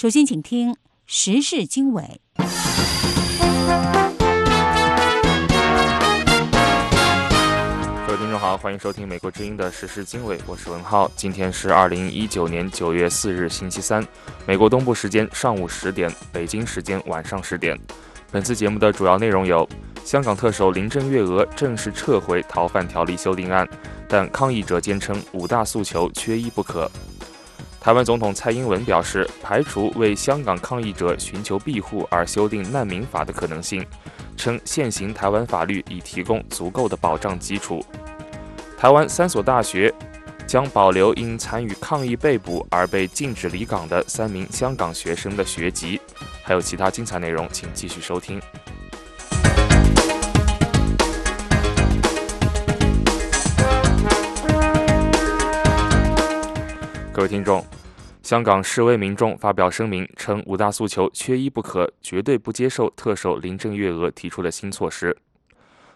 首先，请听时事经纬。各位听众好，欢迎收听美国之音的时事经纬，我是文浩。今天是二零一九年九月四日，星期三，美国东部时间上午十点，北京时间晚上十点。本次节目的主要内容有：香港特首林郑月娥正式撤回逃犯条例修订案，但抗议者坚称五大诉求缺一不可。台湾总统蔡英文表示，排除为香港抗议者寻求庇护而修订难民法的可能性，称现行台湾法律已提供足够的保障基础。台湾三所大学将保留因参与抗议被捕而被禁止离港的三名香港学生的学籍。还有其他精彩内容，请继续收听。各位听众。香港示威民众发表声明称，五大诉求缺一不可，绝对不接受特首林郑月娥提出的新措施。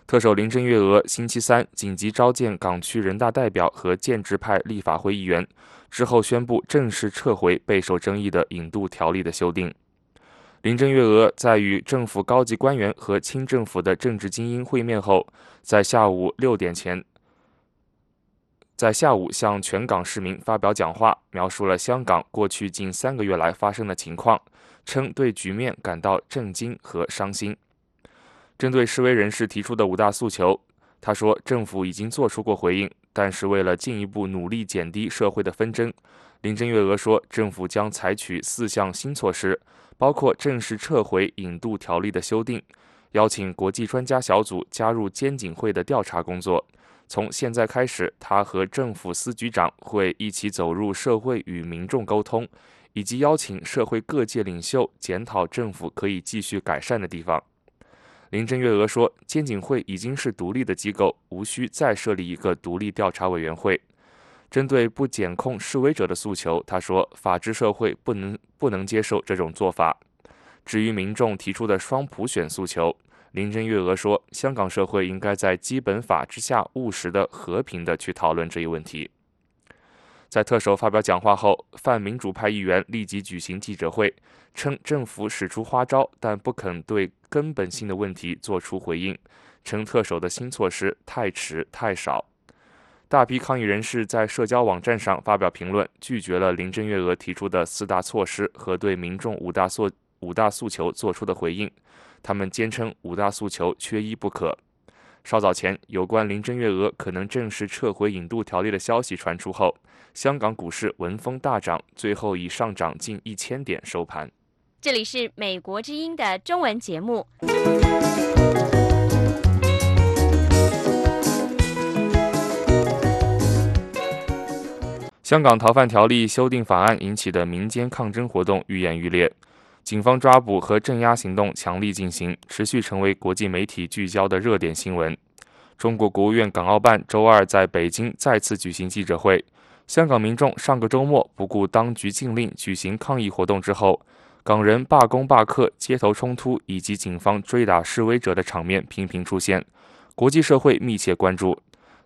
特首林郑月娥星期三紧急召见港区人大代表和建制派立法会议员，之后宣布正式撤回备受争议的引渡条例的修订。林郑月娥在与政府高级官员和清政府的政治精英会面后，在下午六点前。在下午向全港市民发表讲话，描述了香港过去近三个月来发生的情况，称对局面感到震惊和伤心。针对示威人士提出的五大诉求，他说政府已经做出过回应，但是为了进一步努力减低社会的纷争，林郑月娥说政府将采取四项新措施，包括正式撤回引渡条例的修订，邀请国际专家小组加入监警会的调查工作。从现在开始，他和政府司局长会一起走入社会与民众沟通，以及邀请社会各界领袖检讨政府可以继续改善的地方。林郑月娥说，监警会已经是独立的机构，无需再设立一个独立调查委员会。针对不检控示威者的诉求，他说，法治社会不能不能接受这种做法。至于民众提出的双普选诉求，林郑月娥说：“香港社会应该在基本法之下务实的、和平的去讨论这一问题。”在特首发表讲话后，泛民主派议员立即举行记者会，称政府使出花招，但不肯对根本性的问题做出回应，称特首的新措施太迟太少。大批抗议人士在社交网站上发表评论，拒绝了林郑月娥提出的四大措施和对民众五大诉五大诉求做出的回应。他们坚称五大诉求缺一不可。稍早前，有关林郑月娥可能正式撤回引渡条例的消息传出后，香港股市闻风大涨，最后以上涨近一千点收盘。这里是美国之音的中文节目。香港逃犯条例修订法案引起的民间抗争活动愈演愈烈。警方抓捕和镇压行动强力进行，持续成为国际媒体聚焦的热点新闻。中国国务院港澳办周二在北京再次举行记者会。香港民众上个周末不顾当局禁令举行抗议活动之后，港人罢工罢课、街头冲突以及警方追打示威者的场面频频出现，国际社会密切关注。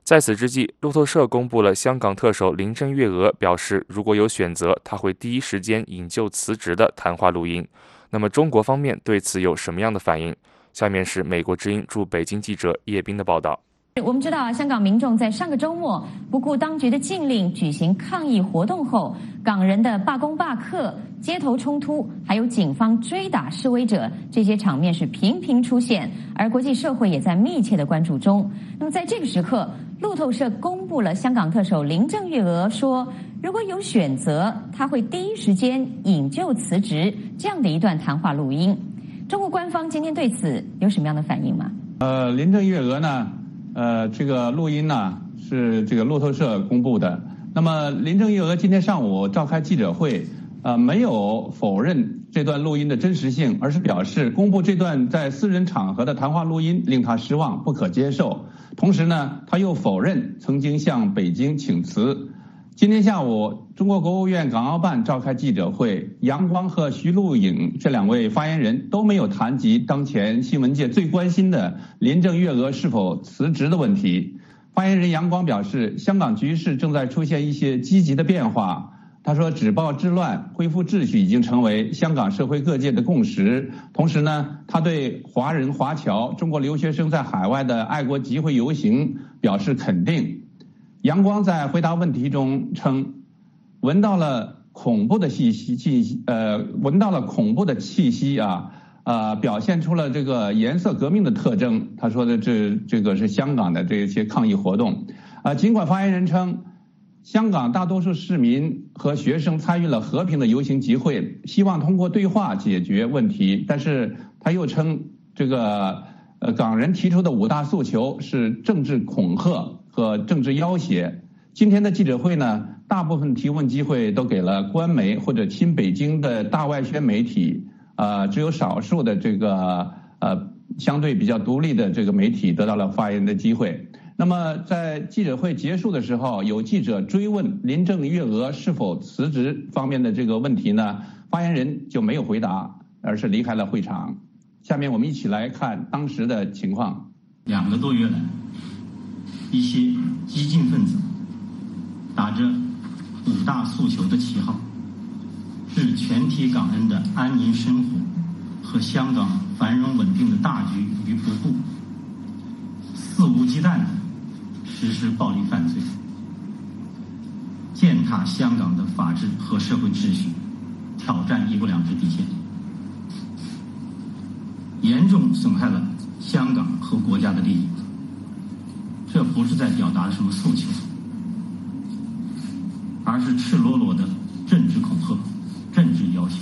在此之际，路透社公布了香港特首林郑月娥表示，如果有选择，他会第一时间引咎辞职的谈话录音。那么，中国方面对此有什么样的反应？下面是美国之音驻北京记者叶斌的报道。我们知道，香港民众在上个周末不顾当局的禁令举行抗议活动后，港人的罢工罢课、街头冲突，还有警方追打示威者，这些场面是频频出现，而国际社会也在密切的关注中。那么，在这个时刻，路透社公布了香港特首林郑月娥说：“如果有选择，他会第一时间引咎辞职。”这样的一段谈话录音。中国官方今天对此有什么样的反应吗？呃，林郑月娥呢？呃，这个录音呢是这个路透社公布的。那么林郑月娥今天上午召开记者会，呃，没有否认这段录音的真实性，而是表示公布这段在私人场合的谈话录音令他失望，不可接受。同时呢，他又否认曾经向北京请辞。今天下午，中国国务院港澳办召开记者会，杨光和徐露颖这两位发言人都没有谈及当前新闻界最关心的林郑月娥是否辞职的问题。发言人杨光表示，香港局势正在出现一些积极的变化，他说：“止暴制乱、恢复秩序已经成为香港社会各界的共识。同时呢，他对华人华侨、中国留学生在海外的爱国集会游行表示肯定。”杨光在回答问题中称：“闻到了恐怖的气息，气呃，闻到了恐怖的气息啊，呃，表现出了这个颜色革命的特征。”他说的这这个是香港的这些抗议活动啊。尽管发言人称。香港大多数市民和学生参与了和平的游行集会，希望通过对话解决问题。但是他又称，这个呃港人提出的五大诉求是政治恐吓和政治要挟。今天的记者会呢，大部分提问机会都给了官媒或者亲北京的大外宣媒体，啊，只有少数的这个呃相对比较独立的这个媒体得到了发言的机会。那么，在记者会结束的时候，有记者追问林郑月娥是否辞职方面的这个问题呢？发言人就没有回答，而是离开了会场。下面我们一起来看当时的情况。两个多月来，一些激进分子打着五大诉求的旗号，置全体港人的安宁生活和香港繁荣稳定的大局于不顾，肆无忌惮。实施暴力犯罪，践踏香港的法治和社会秩序，挑战一国两制底线，严重损害了香港和国家的利益。这不是在表达什么诉求，而是赤裸裸的政治恐吓、政治要挟。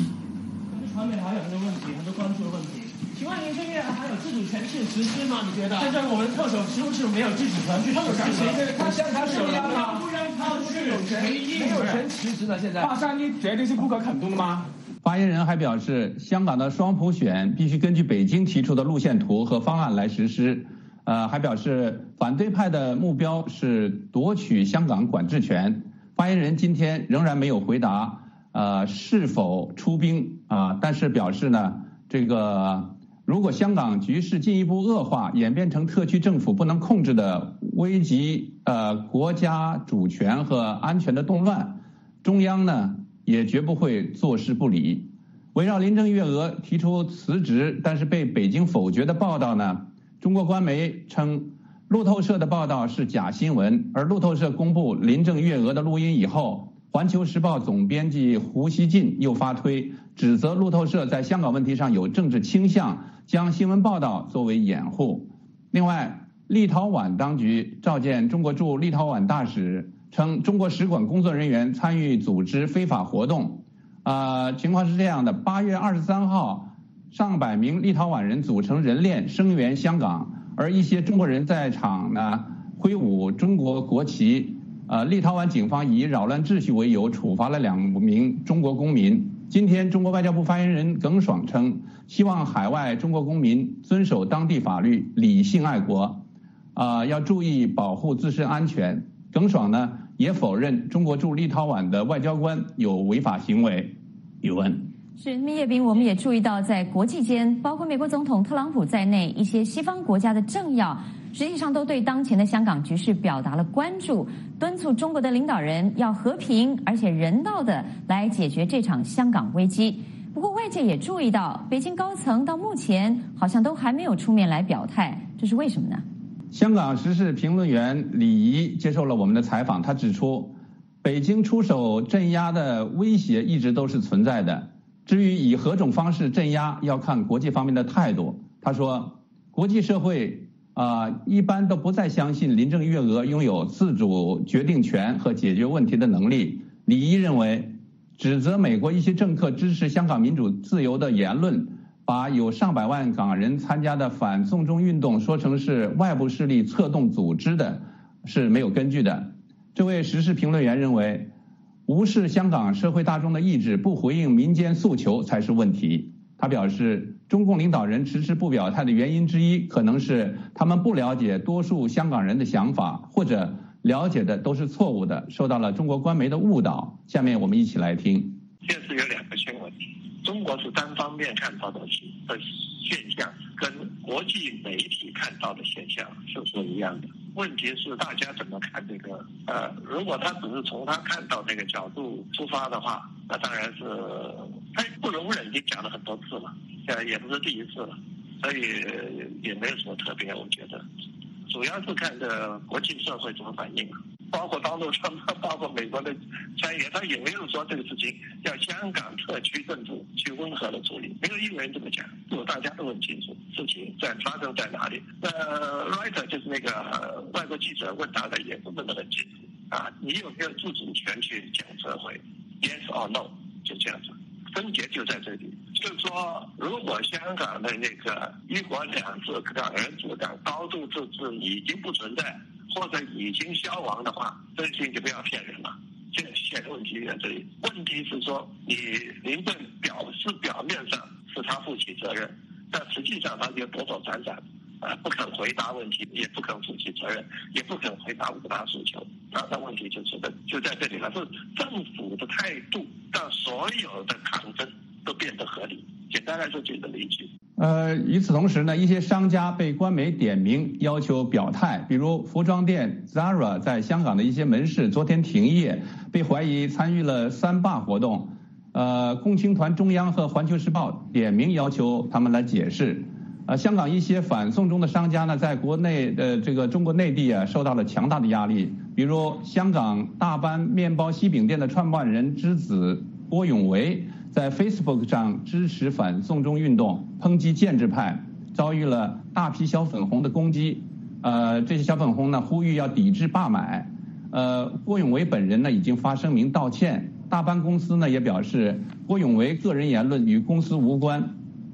传媒还有很多问题，很多关注的问题。请问林郑月娥还有自主权去实施吗？你觉得？现在我们特首是不是没有自主权去实施？他现在是有让他不让他去有权没有权辞职的？现在大三一绝对是不可肯动的吗？发言人还表示，香港的双普选必须根据北京提出的路线图和方案来实施。呃，还表示反对派的目标是夺取香港管制权。发言人今天仍然没有回答，呃，是否出兵啊？但是表示呢，这个。如果香港局势进一步恶化，演变成特区政府不能控制的危及呃国家主权和安全的动乱，中央呢也绝不会坐视不理。围绕林郑月娥提出辞职，但是被北京否决的报道呢，中国官媒称路透社的报道是假新闻，而路透社公布林郑月娥的录音以后。环球时报总编辑胡锡进又发推，指责路透社在香港问题上有政治倾向，将新闻报道作为掩护。另外，立陶宛当局召见中国驻立陶宛大使，称中国使馆工作人员参与组织非法活动。啊，情况是这样的：八月二十三号，上百名立陶宛人组成人链声援香港，而一些中国人在场呢，挥舞中国国旗。呃，立陶宛警方以扰乱秩序为由处罚了两名中国公民。今天，中国外交部发言人耿爽称，希望海外中国公民遵守当地法律，理性爱国，啊，要注意保护自身安全。耿爽呢，也否认中国驻立陶宛的外交官有违法行为。语文是密叶斌，我们也注意到，在国际间，包括美国总统特朗普在内，一些西方国家的政要。实际上都对当前的香港局势表达了关注，敦促中国的领导人要和平而且人道的来解决这场香港危机。不过外界也注意到，北京高层到目前好像都还没有出面来表态，这是为什么呢？香港时事评论员李怡接受了我们的采访，他指出，北京出手镇压的威胁一直都是存在的，至于以何种方式镇压，要看国际方面的态度。他说，国际社会。啊，一般都不再相信林郑月娥拥有自主决定权和解决问题的能力。李一认为，指责美国一些政客支持香港民主自由的言论，把有上百万港人参加的反送中运动说成是外部势力策动组织的，是没有根据的。这位时事评论员认为，无视香港社会大众的意志，不回应民间诉求才是问题。他表示，中共领导人迟迟不表态的原因之一，可能是他们不了解多数香港人的想法，或者了解的都是错误的，受到了中国官媒的误导。下面我们一起来听。这是有两个新闻，中国是单方面看到的的现象，跟国际媒体看到的现象是不一样的。问题是大家怎么看这个？呃，如果他只是从他看到这个角度出发的话，那当然是他不容忍，已经讲了很多次了，呃，也不是第一次了，所以也没有什么特别，我觉得，主要是看这国际社会怎么反应。包括当中，包括美国的参议员，他也没有说这个事情要香港特区政府去温和的处理，没有一个人这么讲，就大家都很清楚事情在发生在哪里。那 writer 就是那个外国记者问他的，也是问得很清楚啊，你有没有自主权去讲社会？Yes or no？就这样子，分别就在这里。就是说，如果香港的那个一国两制、港人治港、高度自治已经不存在。或者已经消亡的话，这些就不要骗人了。现现问题在这里，问题是说你林郑表示表面上是他负起责任，但实际上他就躲躲闪闪，不肯回答问题，也不肯负起责任，也不肯回答五大诉求。那那问题就是在就在这里了，是政府的态度让所有的抗争都变得合理。简单来说，就这么一句。呃，与此同时呢，一些商家被官媒点名要求表态，比如服装店 Zara 在香港的一些门市昨天停业，被怀疑参与了三罢活动。呃，共青团中央和环球时报点名要求他们来解释。呃，香港一些反送中的商家呢，在国内的这个中国内地啊，受到了强大的压力，比如香港大班面包西饼店的创办人之子郭永维。在 Facebook 上支持反送中运动，抨击建制派，遭遇了大批小粉红的攻击。呃，这些小粉红呢呼吁要抵制罢买。呃，郭永维本人呢已经发声明道歉。大班公司呢也表示，郭永维个人言论与公司无关。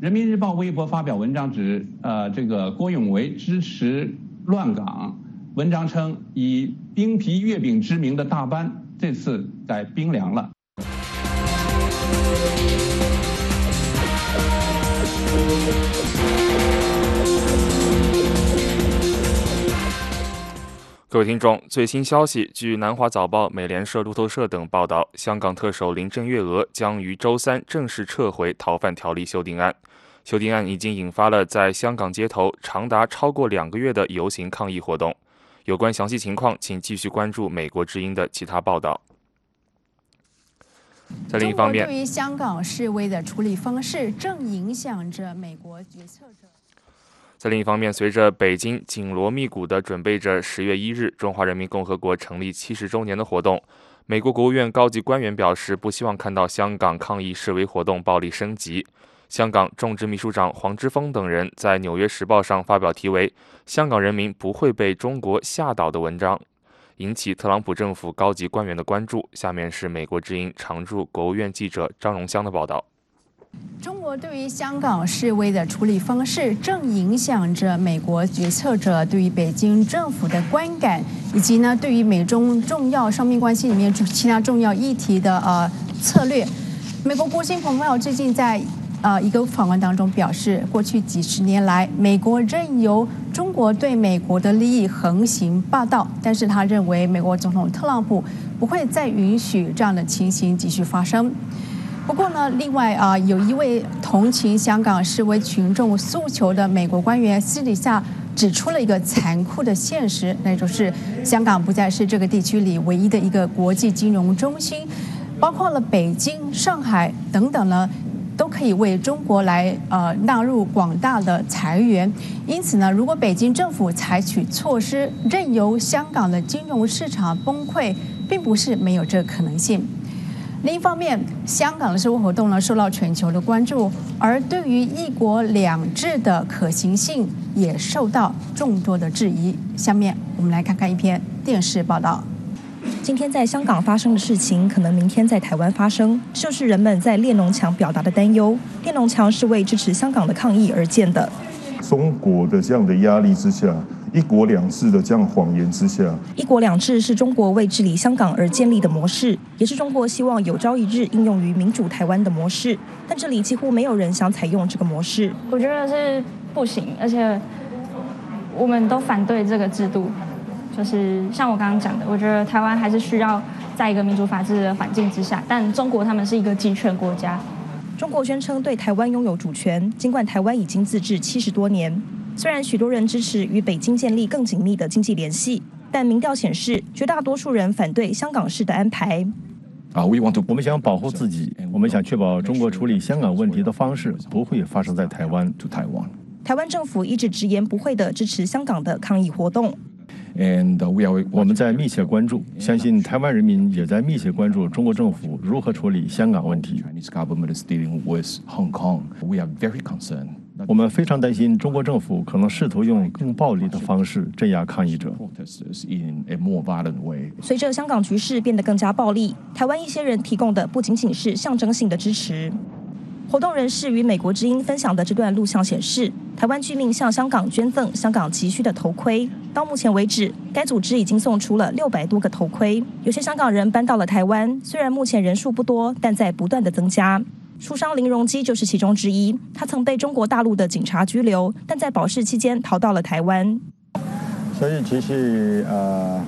人民日报微博发表文章指，呃，这个郭永维支持乱港。文章称，以冰皮月饼之名的大班这次在冰凉了。各位听众，最新消息：据南华早报、美联社、路透社等报道，香港特首林郑月娥将于周三正式撤回逃犯条例修订案。修订案已经引发了在香港街头长达超过两个月的游行抗议活动。有关详细情况，请继续关注美国之音的其他报道。在另一方面，对于香港示威的处理方式，正影响着美国决策者。在另一方面，随着北京紧锣密鼓地准备着十月一日中华人民共和国成立七十周年的活动，美国国务院高级官员表示，不希望看到香港抗议示威活动暴力升级。香港众志秘书长黄之锋等人在《纽约时报》上发表题为《香港人民不会被中国吓倒》的文章，引起特朗普政府高级官员的关注。下面是美国之音常驻国务院记者张荣香的报道。中国对于香港示威的处理方式，正影响着美国决策者对于北京政府的观感，以及呢对于美中重要双边关系里面其他重要议题的呃策略。美国国务卿蓬佩奥最近在呃一个访问当中表示，过去几十年来，美国任由中国对美国的利益横行霸道，但是他认为美国总统特朗普不会再允许这样的情形继续发生。不过呢，另外啊，有一位同情香港示威群众诉求的美国官员私底下指出了一个残酷的现实，那就是香港不再是这个地区里唯一的一个国际金融中心，包括了北京、上海等等呢，都可以为中国来呃纳入广大的财源。因此呢，如果北京政府采取措施，任由香港的金融市场崩溃，并不是没有这可能性。另一方面，香港的社会活动呢受到全球的关注，而对于“一国两制”的可行性也受到众多的质疑。下面我们来看看一篇电视报道：今天在香港发生的事情，可能明天在台湾发生，就是人们在列侬墙表达的担忧。列侬墙是为支持香港的抗议而建的。中国的这样的压力之下。一国两制的这样谎言之下，一国两制是中国为治理香港而建立的模式，也是中国希望有朝一日应用于民主台湾的模式。但这里几乎没有人想采用这个模式。我觉得是不行，而且我们都反对这个制度。就是像我刚刚讲的，我觉得台湾还是需要在一个民主法治的环境之下，但中国他们是一个集权国家。中国宣称对台湾拥有主权，尽管台湾已经自治七十多年。虽然许多人支持与北京建立更紧密的经济联系，但民调显示，绝大多数人反对香港式的安排。啊，We want to，我们想保护自己，我们想确保中国处理香港问题的方式不会发生在台湾。To Taiwan，台湾政府一直直言不讳地支持香港的抗议活动。And we are，我们在密切关注，相信台湾人民也在密切关注中国政府如何处理香港问题。Chinese government is dealing with Hong Kong. We are very concerned. 我们非常担心中国政府可能试图用更暴力的方式镇压抗议者。随着香港局势变得更加暴力，台湾一些人提供的不仅仅是象征性的支持。活动人士与美国之音分享的这段录像显示，台湾居民向香港捐赠香港急需的头盔。到目前为止，该组织已经送出了六百多个头盔。有些香港人搬到了台湾，虽然目前人数不多，但在不断的增加。书商林荣基就是其中之一。他曾被中国大陆的警察拘留，但在保释期间逃到了台湾。所以其实呃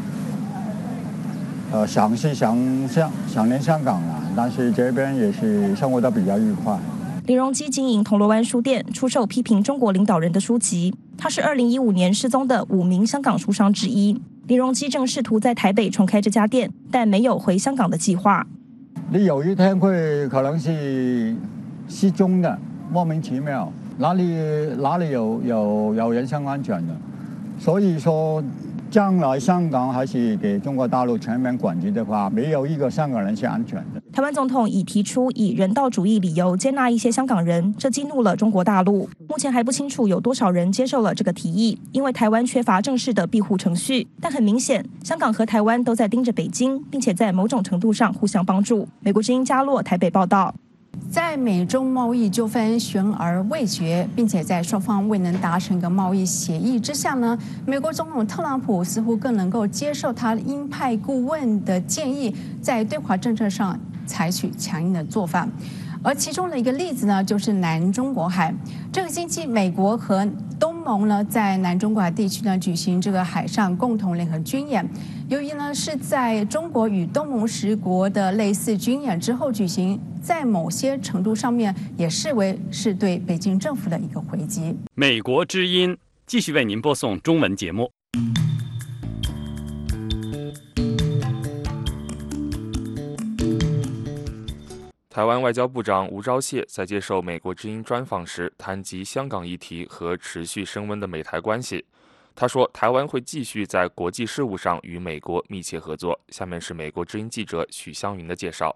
呃想是想想想念香港啊，但是这边也是生活的比较愉快。林荣基经营铜锣湾书店，出售批评中国领导人的书籍。他是二零一五年失踪的五名香港书商之一。林荣基正试图在台北重开这家店，但没有回香港的计划。你有一天会可能是失踪的，莫名其妙，哪里哪里有有有人身安全的？所以说。将来香港还是给中国大陆全面管制的话，没有一个香港人是安全的。台湾总统已提出以人道主义理由接纳一些香港人，这激怒了中国大陆。目前还不清楚有多少人接受了这个提议，因为台湾缺乏正式的庇护程序。但很明显，香港和台湾都在盯着北京，并且在某种程度上互相帮助。美国之音加洛台北报道。在美中贸易纠纷悬而未决，并且在双方未能达成一个贸易协议之下呢，美国总统特朗普似乎更能够接受他鹰派顾问的建议，在对华政策上采取强硬的做法。而其中的一个例子呢，就是南中国海。这个星期，美国和东盟呢，在南中国海地区呢举行这个海上共同联合军演。由于呢是在中国与东盟十国的类似军演之后举行，在某些程度上面也视为是对北京政府的一个回击。美国之音继续为您播送中文节目。台湾外交部长吴钊燮在接受美国之音专访时，谈及香港议题和持续升温的美台关系。他说，台湾会继续在国际事务上与美国密切合作。下面是美国之音记者许湘云的介绍。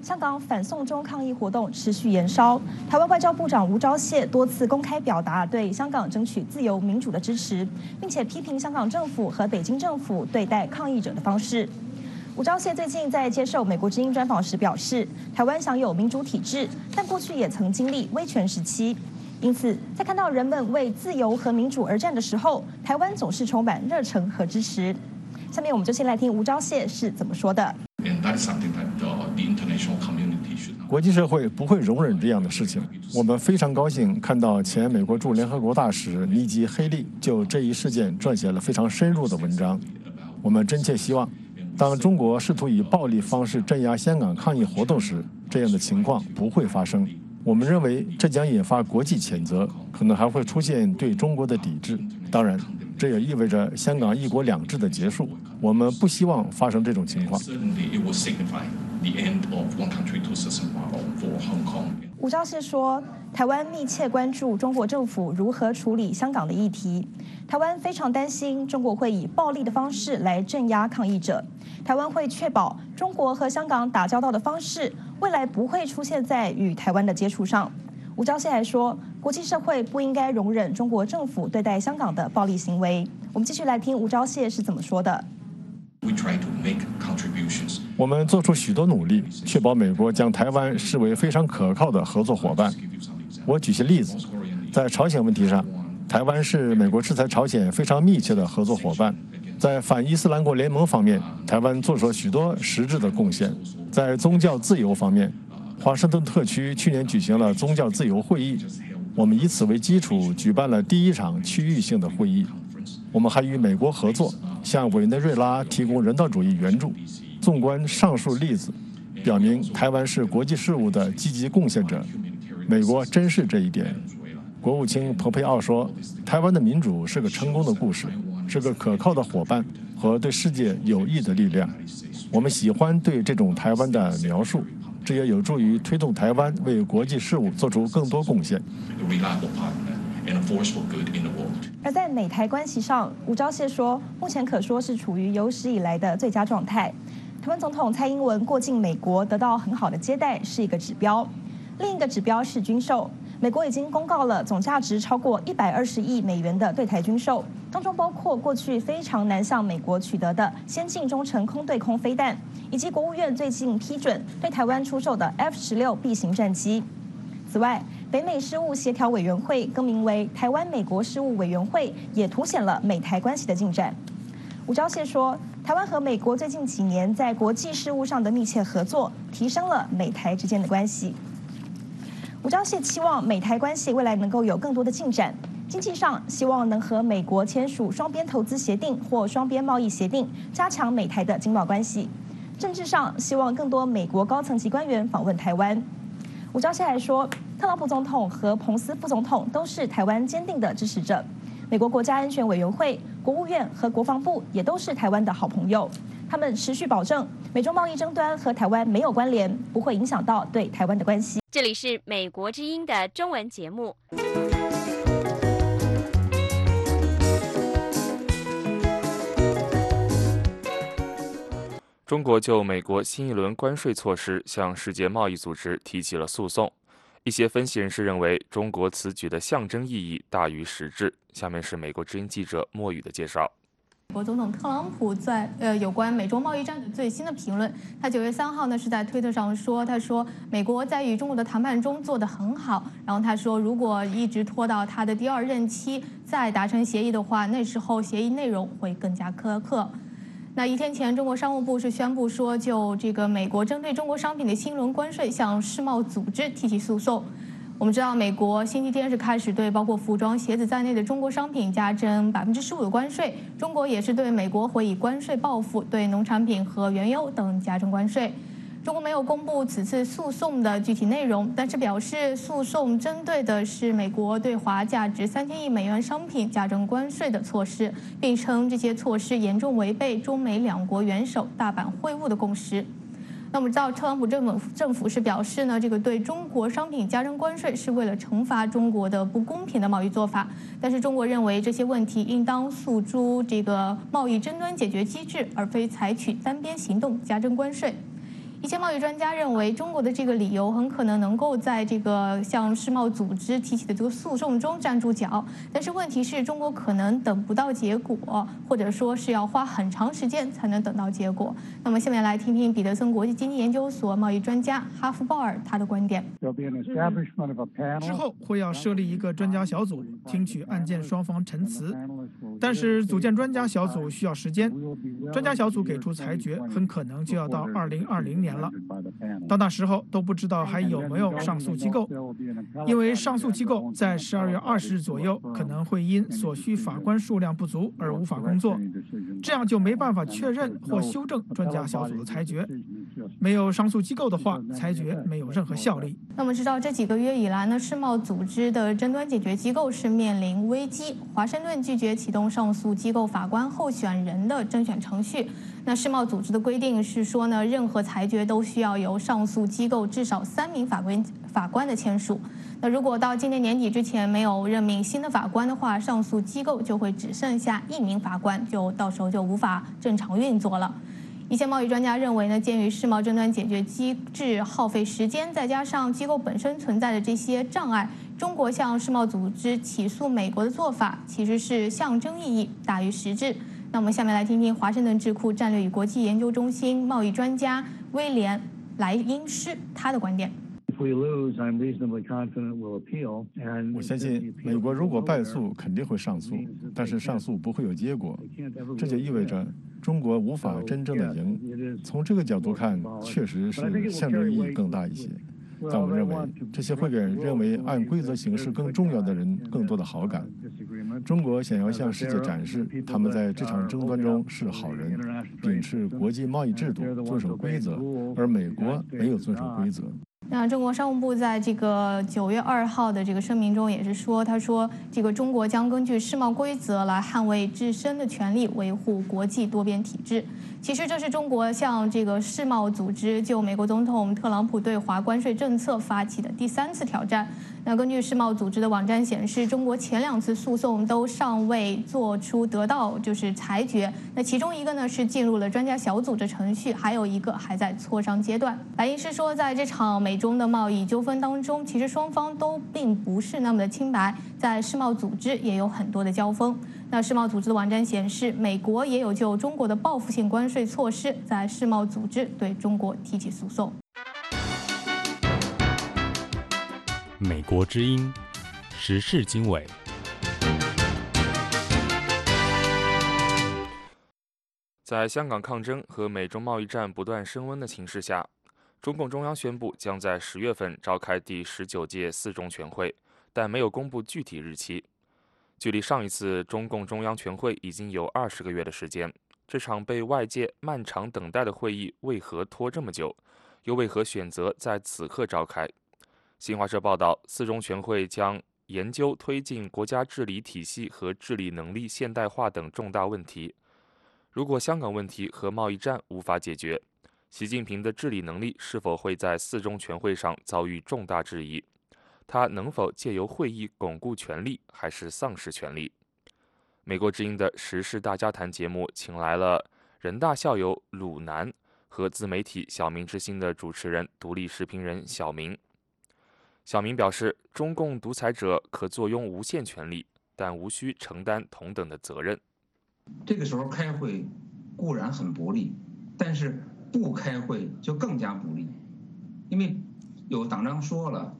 香港反送中抗议活动持续延烧，台湾外交部长吴钊燮多次公开表达对香港争取自由民主的支持，并且批评香港政府和北京政府对待抗议者的方式。吴钊燮最近在接受美国之音专访时表示，台湾享有民主体制，但过去也曾经历威权时期，因此在看到人们为自由和民主而战的时候，台湾总是充满热忱和支持。下面我们就先来听吴钊燮是怎么说的。国际社会不会容忍这样的事情。我们非常高兴看到前美国驻联合国大使尼基·黑利就这一事件撰写了非常深入的文章。我们真切希望。当中国试图以暴力方式镇压香港抗议活动时，这样的情况不会发生。我们认为这将引发国际谴责，可能还会出现对中国的抵制。当然，这也意味着香港一国两制的结束。我们不希望发生这种情况。吴钊燮说：“台湾密切关注中国政府如何处理香港的议题。台湾非常担心中国会以暴力的方式来镇压抗议者。台湾会确保中国和香港打交道的方式未来不会出现在与台湾的接触上。”吴钊燮还说：“国际社会不应该容忍中国政府对待香港的暴力行为。”我们继续来听吴钊燮是怎么说的。我们做出许多努力，确保美国将台湾视为非常可靠的合作伙伴。我举些例子，在朝鲜问题上，台湾是美国制裁朝鲜非常密切的合作伙伴。在反伊斯兰国联盟方面，台湾做出了许多实质的贡献。在宗教自由方面，华盛顿特区去年举行了宗教自由会议，我们以此为基础举办了第一场区域性的会议。我们还与美国合作，向委内瑞拉提供人道主义援助。纵观上述例子，表明台湾是国际事务的积极贡献者。美国珍视这一点。国务卿蓬佩奥说：“台湾的民主是个成功的故事，是个可靠的伙伴和对世界有益的力量。我们喜欢对这种台湾的描述，这也有助于推动台湾为国际事务做出更多贡献。”而在美台关系上，吴钊燮说，目前可说是处于有史以来的最佳状态。台湾总统蔡英文过境美国得到很好的接待是一个指标，另一个指标是军售。美国已经公告了总价值超过一百二十亿美元的对台军售，当中包括过去非常难向美国取得的先进中程空对空飞弹，以及国务院最近批准对台湾出售的 F 十六 B 型战机。此外，北美事务协调委员会更名为台湾美国事务委员会，也凸显了美台关系的进展。吴钊燮说，台湾和美国最近几年在国际事务上的密切合作，提升了美台之间的关系。吴钊燮期望美台关系未来能够有更多的进展。经济上，希望能和美国签署双边投资协定或双边贸易协定，加强美台的经贸关系。政治上，希望更多美国高层级官员访问台湾。吴钊燮还说，特朗普总统和彭斯副总统都是台湾坚定的支持者。美国国家安全委员会、国务院和国防部也都是台湾的好朋友。他们持续保证，美中贸易争端和台湾没有关联，不会影响到对台湾的关系。这里是美国之音的中文节目。中国就美国新一轮关税措施向世界贸易组织提起了诉讼。一些分析人士认为，中国此举的象征意义大于实质。下面是美国之音记者莫宇的介绍。美国总统特朗普在呃有关美中贸易战的最新的评论，他九月三号呢是在推特上说，他说美国在与中国的谈判中做得很好，然后他说如果一直拖到他的第二任期再达成协议的话，那时候协议内容会更加苛刻。那一天前，中国商务部是宣布说，就这个美国针对中国商品的新轮关税向世贸组织提起诉讼。我们知道，美国星期天是开始对包括服装、鞋子在内的中国商品加征百分之十五的关税。中国也是对美国会以关税报复，对农产品和原油等加征关税。中国没有公布此次诉讼的具体内容，但是表示诉讼针对的是美国对华价值三千亿美元商品加征关税的措施，并称这些措施严重违背中美两国元首大阪会晤的共识。那我们知道，特朗普政府政府是表示呢，这个对中国商品加征关税是为了惩罚中国的不公平的贸易做法。但是中国认为这些问题应当诉诸这个贸易争端解决机制，而非采取单边行动加征关税。一些贸易专家认为，中国的这个理由很可能能够在这个向世贸组织提起的这个诉讼中站住脚。但是问题是中国可能等不到结果，或者说是要花很长时间才能等到结果。那么下面来听听彼得森国际经济研究所贸易专家哈夫鲍尔他的观点。之后会要设立一个专家小组，听取案件双方陈词。但是组建专家小组需要时间，专家小组给出裁决很可能就要到二零二零年。年了，到那时候都不知道还有没有上诉机构，因为上诉机构在十二月二十日左右可能会因所需法官数量不足而无法工作，这样就没办法确认或修正专家小组的裁决。没有上诉机构的话，裁决没有任何效力。那我们知道，这几个月以来呢，世贸组织的争端解决机构是面临危机。华盛顿拒绝启动上诉机构法官候选人的甄选程序。那世贸组织的规定是说呢，任何裁决都需要由上诉机构至少三名法官法官的签署。那如果到今年年底之前没有任命新的法官的话，上诉机构就会只剩下一名法官，就到时候就无法正常运作了。一些贸易专家认为呢，鉴于世贸争端解决机制耗费时间，再加上机构本身存在的这些障碍，中国向世贸组织起诉美国的做法其实是象征意义大于实质。那我们下面来听听华盛顿智库战略与国际研究中心贸易专家威廉莱因斯他的观点。我相信美国如果败诉，肯定会上诉，但是上诉不会有结果，这就意味着中国无法真正的赢。从这个角度看，确实是象征意义更大一些。但我认为这些会给认为按规则行事更重要的人更多的好感。中国想要向世界展示他们在这场争端中是好人，秉持国际贸易制度，遵守规则，而美国没有遵守规则。那中国商务部在这个九月二号的这个声明中也是说，他说这个中国将根据世贸规则来捍卫自身的权利，维护国际多边体制。其实这是中国向这个世贸组织就美国总统特朗普对华关税政策发起的第三次挑战。那根据世贸组织的网站显示，中国前两次诉讼都尚未做出得到就是裁决。那其中一个呢是进入了专家小组的程序，还有一个还在磋商阶段。白银是说，在这场美中的贸易纠纷当中，其实双方都并不是那么的清白，在世贸组织也有很多的交锋。那世贸组织的网站显示，美国也有就中国的报复性关税措施在世贸组织对中国提起诉讼。美国之音时事经纬，在香港抗争和美中贸易战不断升温的形势下，中共中央宣布将在十月份召开第十九届四中全会，但没有公布具体日期。距离上一次中共中央全会已经有二十个月的时间，这场被外界漫长等待的会议为何拖这么久？又为何选择在此刻召开？新华社报道，四中全会将研究推进国家治理体系和治理能力现代化等重大问题。如果香港问题和贸易战无法解决，习近平的治理能力是否会在四中全会上遭遇重大质疑？他能否借由会议巩固权力，还是丧失权力？美国之音的时事大家谈节目请来了人大校友鲁南和自媒体小明之星的主持人、独立视频人小明。小明表示，中共独裁者可坐拥无限权力，但无需承担同等的责任。这个时候开会固然很不利，但是不开会就更加不利，因为有党章说了，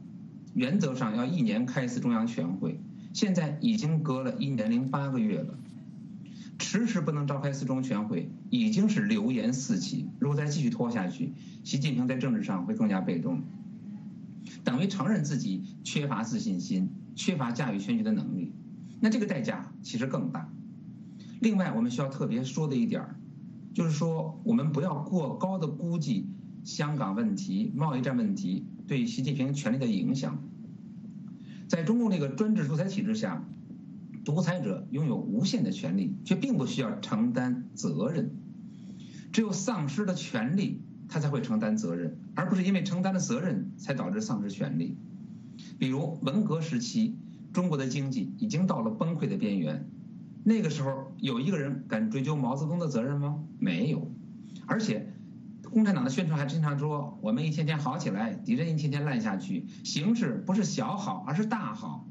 原则上要一年开一次中央全会，现在已经隔了一年零八个月了，迟迟不能召开四中全会，已经是流言四起。如果再继续拖下去，习近平在政治上会更加被动。等于承认自己缺乏自信心，缺乏驾驭全局的能力，那这个代价其实更大。另外，我们需要特别说的一点，就是说我们不要过高的估计香港问题、贸易战问题对习近平权力的影响。在中共这个专制独裁体制下，独裁者拥有无限的权利，却并不需要承担责任。只有丧失了权利。他才会承担责任，而不是因为承担了责任才导致丧失权利。比如文革时期，中国的经济已经到了崩溃的边缘，那个时候有一个人敢追究毛泽东的责任吗？没有。而且，共产党的宣传还经常说：“我们一天天好起来，敌人一天天烂下去，形势不是小好，而是大好。”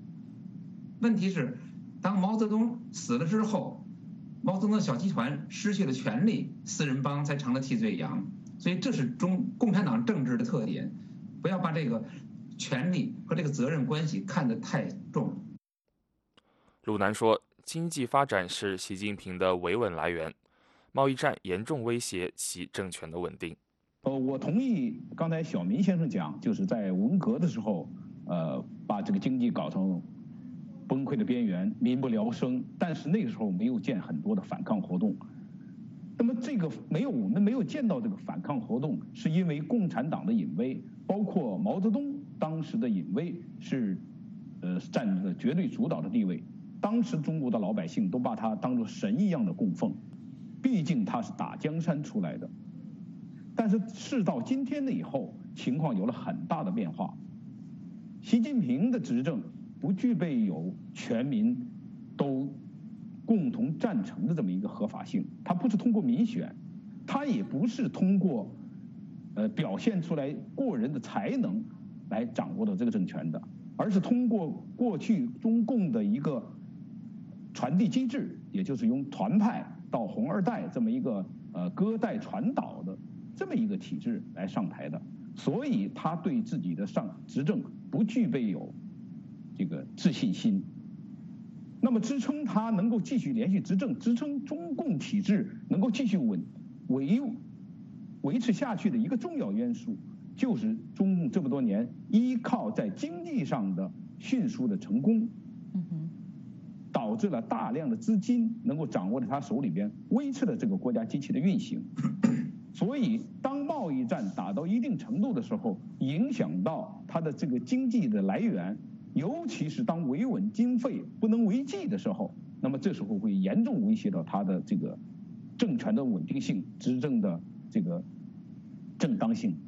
问题是，当毛泽东死了之后，毛泽东的小集团失去了权力，四人帮才成了替罪羊。所以这是中共产党政治的特点，不要把这个权力和这个责任关系看得太重。鲁南说，经济发展是习近平的维稳来源，贸易战严重威胁其政权的稳定。呃，我同意刚才小明先生讲，就是在文革的时候，呃，把这个经济搞成崩溃的边缘，民不聊生。但是那个时候没有见很多的反抗活动。那么这个没有，我们没有见到这个反抗活动，是因为共产党的隐威，包括毛泽东当时的隐威是，呃，占着绝对主导的地位。当时中国的老百姓都把他当作神一样的供奉，毕竟他是打江山出来的。但是事到今天的以后，情况有了很大的变化。习近平的执政不具备有全民都。共同赞成的这么一个合法性，它不是通过民选，它也不是通过，呃，表现出来过人的才能来掌握到这个政权的，而是通过过去中共的一个传递机制，也就是用团派到红二代这么一个呃割代传导的这么一个体制来上台的，所以他对自己的上执政不具备有这个自信心。那么，支撑他能够继续连续执政、支撑中共体制能够继续稳维维持下去的一个重要因素，就是中共这么多年依靠在经济上的迅速的成功，导致了大量的资金能够掌握在他手里边，维持了这个国家机器的运行。所以，当贸易战打到一定程度的时候，影响到它的这个经济的来源，尤其是当维稳经费不能为继的时候，那么这时候会严重威胁到他的这个政权的稳定性、执政的这个正当性。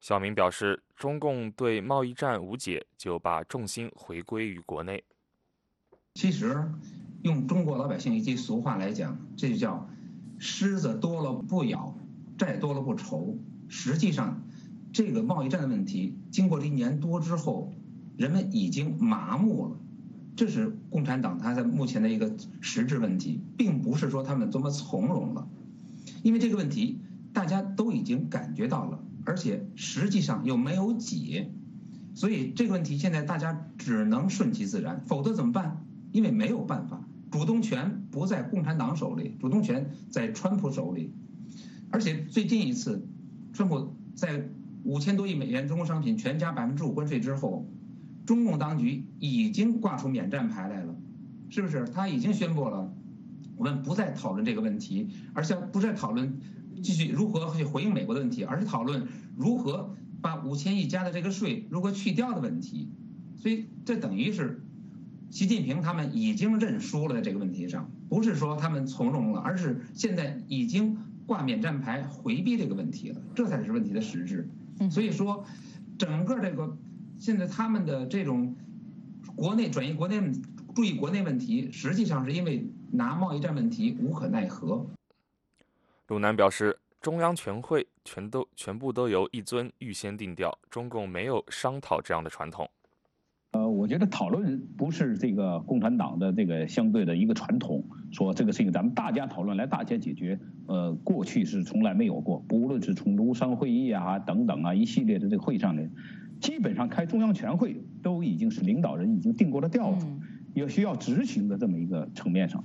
小明表示，中共对贸易战无解，就把重心回归于国内。其实，用中国老百姓一句俗话来讲，这就叫。虱子多了不咬，债多了不愁。实际上，这个贸易战的问题，经过了一年多之后，人们已经麻木了。这是共产党他在目前的一个实质问题，并不是说他们多么从容了。因为这个问题大家都已经感觉到了，而且实际上又没有解，所以这个问题现在大家只能顺其自然，否则怎么办？因为没有办法。主动权不在共产党手里，主动权在川普手里。而且最近一次，川普在五千多亿美元中国商品全加百分之五关税之后，中共当局已经挂出免战牌来了，是不是？他已经宣布了，我们不再讨论这个问题，而且不再讨论继续如何去回应美国的问题，而是讨论如何把五千亿加的这个税如何去掉的问题。所以这等于是。习近平他们已经认输了，在这个问题上，不是说他们从容了，而是现在已经挂免战牌回避这个问题了，这才是问题的实质。所以说，整个这个现在他们的这种国内转移国内注意国内问题，实际上是因为拿贸易战问题无可奈何。鲁南表示，中央全会全都全部都由一尊预先定调，中共没有商讨这样的传统。呃，我觉得讨论不是这个共产党的这个相对的一个传统，说这个事情咱们大家讨论来大家解决。呃，过去是从来没有过，不论是从庐山会议啊等等啊一系列的这个会上面，基本上开中央全会都已经是领导人已经定过了调子，也需要执行的这么一个层面上。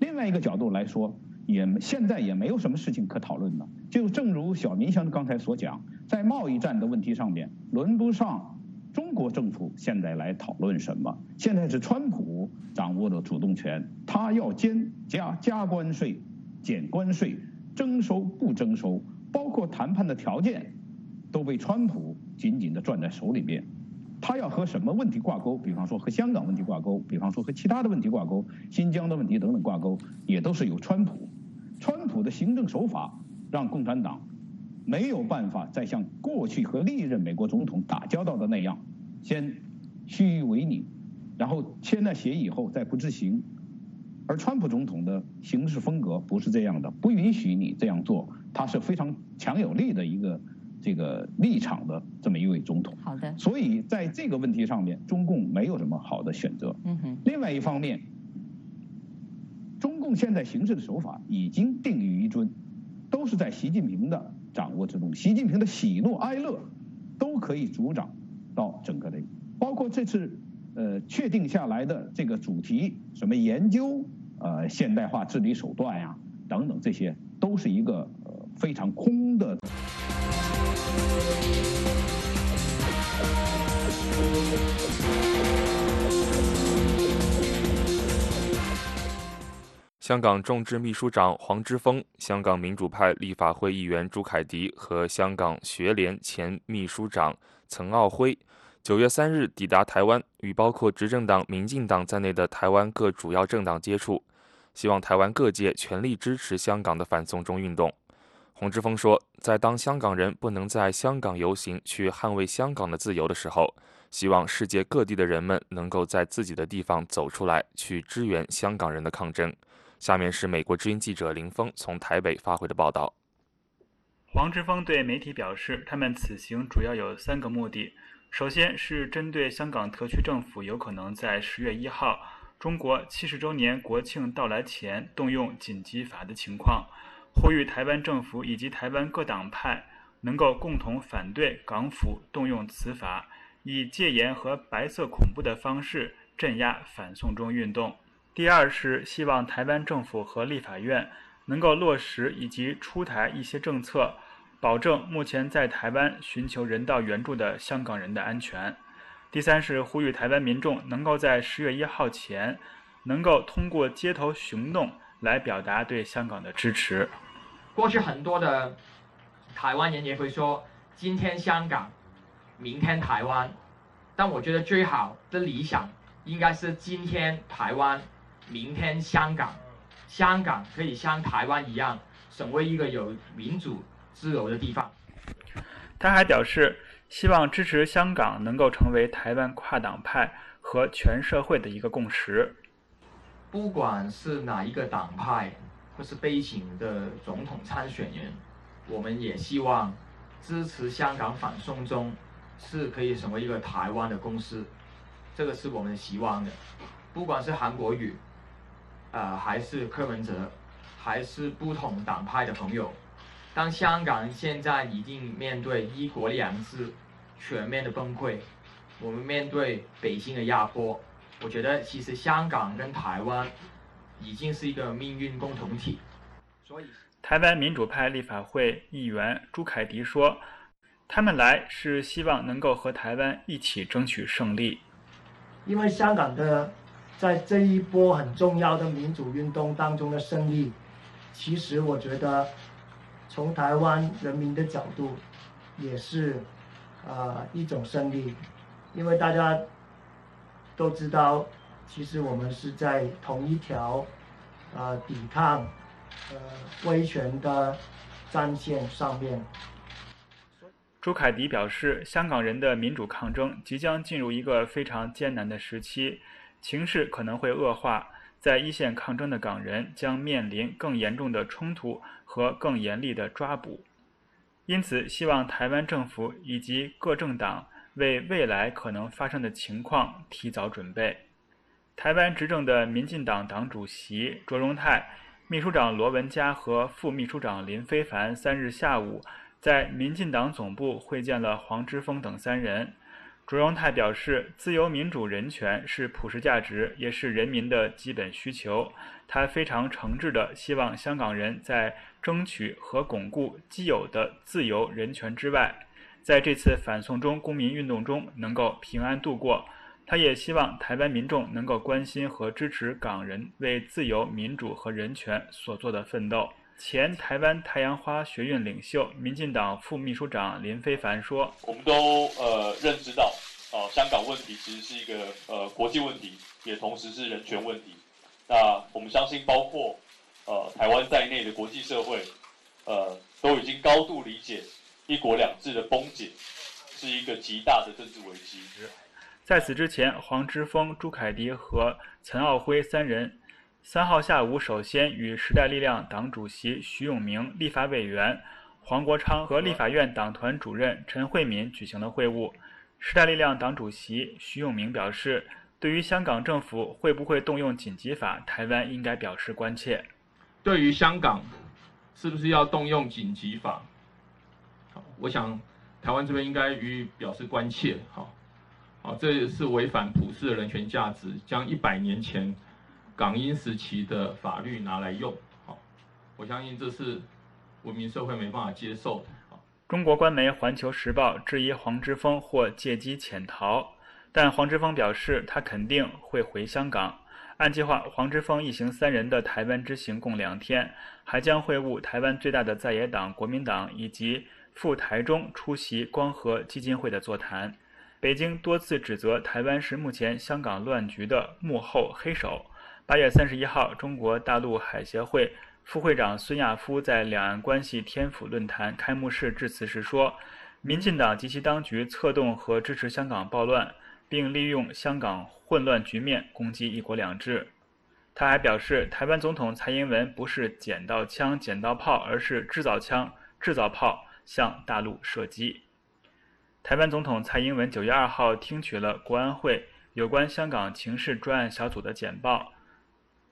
另外一个角度来说，也现在也没有什么事情可讨论的，就正如小民像刚才所讲，在贸易战的问题上面，轮不上。中国政府现在来讨论什么？现在是川普掌握了主动权，他要兼加加关税、减关税、征收不征收，包括谈判的条件，都被川普紧紧地攥在手里边。他要和什么问题挂钩？比方说和香港问题挂钩，比方说和其他的问题挂钩，新疆的问题等等挂钩，也都是由川普。川普的行政手法让共产党。没有办法再像过去和历任美国总统打交道的那样，先虚与委蛇，然后签了协议以后再不执行。而川普总统的行事风格不是这样的，不允许你这样做，他是非常强有力的一个这个立场的这么一位总统。好的。所以在这个问题上面，中共没有什么好的选择。嗯哼。另外一方面，中共现在行事的手法已经定于一尊，都是在习近平的。掌握之中，习近平的喜怒哀乐都可以主掌到整个的，包括这次呃确定下来的这个主题，什么研究呃现代化治理手段呀等等，这些都是一个呃非常空的。香港众志秘书长黄之锋、香港民主派立法会议员朱凯迪和香港学联前秘书长岑奥辉，九月三日抵达台湾，与包括执政党民进党在内的台湾各主要政党接触，希望台湾各界全力支持香港的反送中运动。黄之锋说，在当香港人不能在香港游行去捍卫香港的自由的时候，希望世界各地的人们能够在自己的地方走出来，去支援香港人的抗争。下面是美国之音记者林峰从台北发回的报道。黄之锋对媒体表示，他们此行主要有三个目的：首先是针对香港特区政府有可能在十月一号中国七十周年国庆到来前动用紧急法的情况，呼吁台湾政府以及台湾各党派能够共同反对港府动用此法，以戒严和白色恐怖的方式镇压反送中运动。第二是希望台湾政府和立法院能够落实以及出台一些政策，保证目前在台湾寻求人道援助的香港人的安全。第三是呼吁台湾民众能够在十月一号前，能够通过街头行动来表达对香港的支持。过去很多的台湾人也会说，今天香港，明天台湾。但我觉得最好的理想应该是今天台湾，明天香港。香港可以像台湾一样，成为一个有民主自由的地方。他还表示，希望支持香港能够成为台湾跨党派和全社会的一个共识。不管是哪一个党派或是背景的总统参选人，我们也希望支持香港反送中是可以成为一个台湾的公司，这个是我们希望的。不管是韩国瑜。呃，还是柯文哲，还是不同党派的朋友。当香港现在已经面对一国两制全面的崩溃，我们面对北京的压迫，我觉得其实香港跟台湾已经是一个命运共同体。所以，台湾民主派立法会议员朱凯迪说：“他们来是希望能够和台湾一起争取胜利，因为香港的。”在这一波很重要的民主运动当中的胜利，其实我觉得，从台湾人民的角度，也是，呃一种胜利，因为大家都知道，其实我们是在同一条，呃抵抗，呃威权的战线上面。朱凯迪表示，香港人的民主抗争即将进入一个非常艰难的时期。情势可能会恶化，在一线抗争的港人将面临更严重的冲突和更严厉的抓捕，因此希望台湾政府以及各政党为未来可能发生的情况提早准备。台湾执政的民进党党主席卓荣泰、秘书长罗文嘉和副秘书长林非凡三日下午在民进党总部会见了黄之锋等三人。卓荣泰表示，自由、民主、人权是普世价值，也是人民的基本需求。他非常诚挚地希望香港人在争取和巩固既有的自由人权之外，在这次反送中公民运动中能够平安度过。他也希望台湾民众能够关心和支持港人为自由、民主和人权所做的奋斗。前台湾太阳花学运领袖、民进党副秘书长林非凡说：“我们都呃认知到，啊，香港问题其实是一个呃国际问题，也同时是人权问题。那我们相信，包括呃台湾在内的国际社会，呃都已经高度理解一国两制的崩解是一个极大的政治危机。”在此之前，黄之锋、朱凯迪和陈奥辉三人。三号下午，首先与时代力量党主席徐永明、立法委员黄国昌和立法院党团主任陈慧敏举行了会晤。时代力量党主席徐永明表示，对于香港政府会不会动用紧急法，台湾应该表示关切。对于香港是不是要动用紧急法，我想台湾这边应该予以表示关切。好，好，这是违反普世的人权价值，将一百年前。港英时期的法律拿来用，好，我相信这是文明社会没办法接受的。中国官媒《环球时报》质疑黄之锋或借机潜逃，但黄之锋表示他肯定会回香港。按计划，黄之锋一行三人的台湾之行共两天，还将会晤台湾最大的在野党国民党，以及赴台中出席光和基金会的座谈。北京多次指责台湾是目前香港乱局的幕后黑手。八月三十一号，中国大陆海协会副会长孙亚夫在两岸关系天府论坛开幕式致辞时说：“民进党及其当局策动和支持香港暴乱，并利用香港混乱局面攻击‘一国两制’。”他还表示，台湾总统蔡英文不是捡到枪、捡到炮，而是制造枪、制造炮向大陆射击。台湾总统蔡英文九月二号听取了国安会有关香港情势专案小组的简报。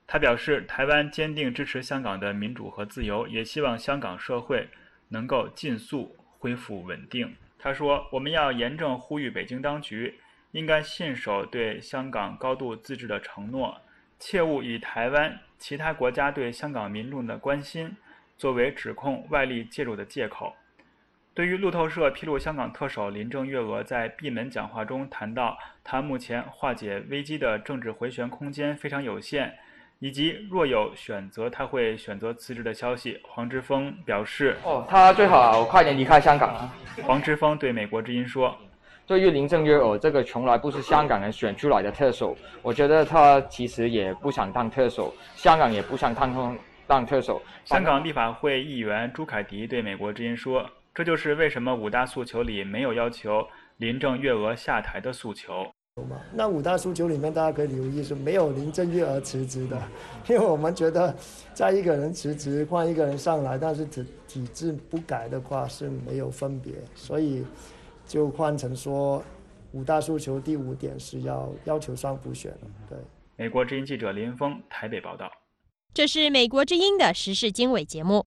他表示，台湾坚定支持香港的民主和自由，也希望香港社会能够尽速恢复稳定。他说：“我们要严正呼吁北京当局，应该信守对香港高度自治的承诺，切勿以台湾其他国家对香港民众的关心作为指控外力介入的借口。”对于路透社披露，香港特首林郑月娥在闭门讲话中谈到，她目前化解危机的政治回旋空间非常有限。以及若有选择，她会选择辞职的消息。黄之锋表示：“哦，他最好快点离开香港啊。”黄之锋对美国之音说：“对于林郑月娥这个从来不是香港人选出来的特首，我觉得他其实也不想当特首，香港也不想当当特首。”香港立法会议员朱凯迪对美国之音说：“这就是为什么五大诉求里没有要求林郑月娥下台的诉求。”那五大诉求里面，大家可以留意是没有林郑月娥辞职的，因为我们觉得，在一个人辞职换一个人上来，但是体体制不改的话是没有分别，所以就换成说五大诉求第五点是要要求双普选。对，美国之音记者林峰台北报道。这是美国之音的时事经纬节目。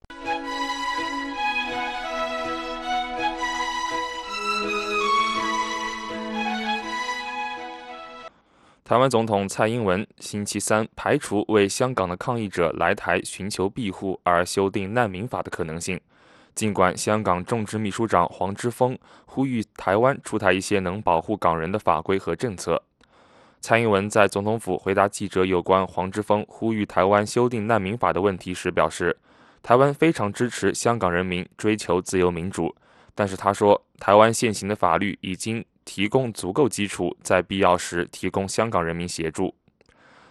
台湾总统蔡英文星期三排除为香港的抗议者来台寻求庇护而修订难民法的可能性。尽管香港众志秘书长黄之锋呼吁台湾出台一些能保护港人的法规和政策，蔡英文在总统府回答记者有关黄之锋呼吁台湾修订难民法的问题时表示，台湾非常支持香港人民追求自由民主，但是他说，台湾现行的法律已经。提供足够基础，在必要时提供香港人民协助。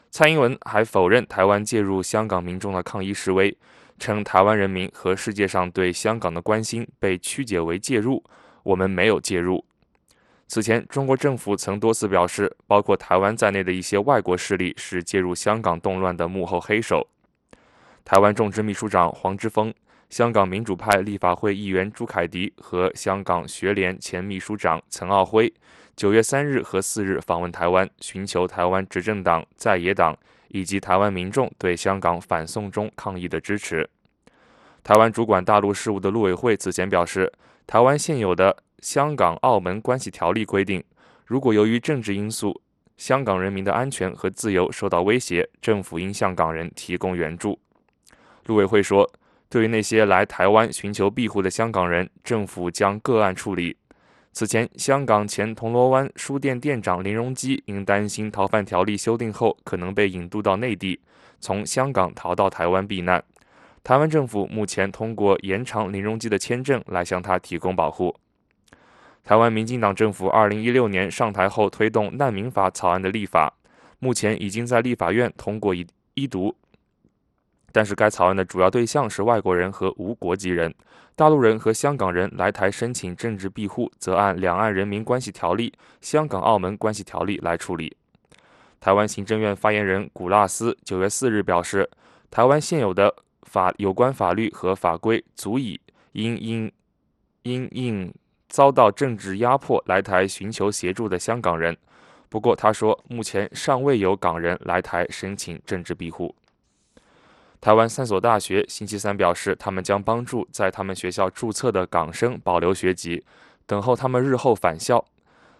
蔡英文还否认台湾介入香港民众的抗议示威，称台湾人民和世界上对香港的关心被曲解为介入，我们没有介入。此前，中国政府曾多次表示，包括台湾在内的一些外国势力是介入香港动乱的幕后黑手。台湾众志秘书长黄之锋。香港民主派立法会议员朱凯迪和香港学联前秘书长岑奥辉，九月三日和四日访问台湾，寻求台湾执政党、在野党以及台湾民众对香港反送中抗议的支持。台湾主管大陆事务的陆委会此前表示，台湾现有的《香港澳门关系条例》规定，如果由于政治因素，香港人民的安全和自由受到威胁，政府应向港人提供援助。陆委会说。对于那些来台湾寻求庇护的香港人，政府将个案处理。此前，香港前铜锣湾书店店长林荣基因担心逃犯条例修订后可能被引渡到内地，从香港逃到台湾避难。台湾政府目前通过延长林荣基的签证来向他提供保护。台湾民进党政府2016年上台后推动难民法草案的立法，目前已经在立法院通过一一读。但是该草案的主要对象是外国人和无国籍人，大陆人和香港人来台申请政治庇护，则按《两岸人民关系条例》《香港澳门关系条例》来处理。台湾行政院发言人古纳斯九月四日表示，台湾现有的法有关法律和法规足以因因因应遭到政治压迫来台寻求协助的香港人。不过他说，目前尚未有港人来台申请政治庇护。台湾三所大学星期三表示，他们将帮助在他们学校注册的港生保留学籍，等候他们日后返校。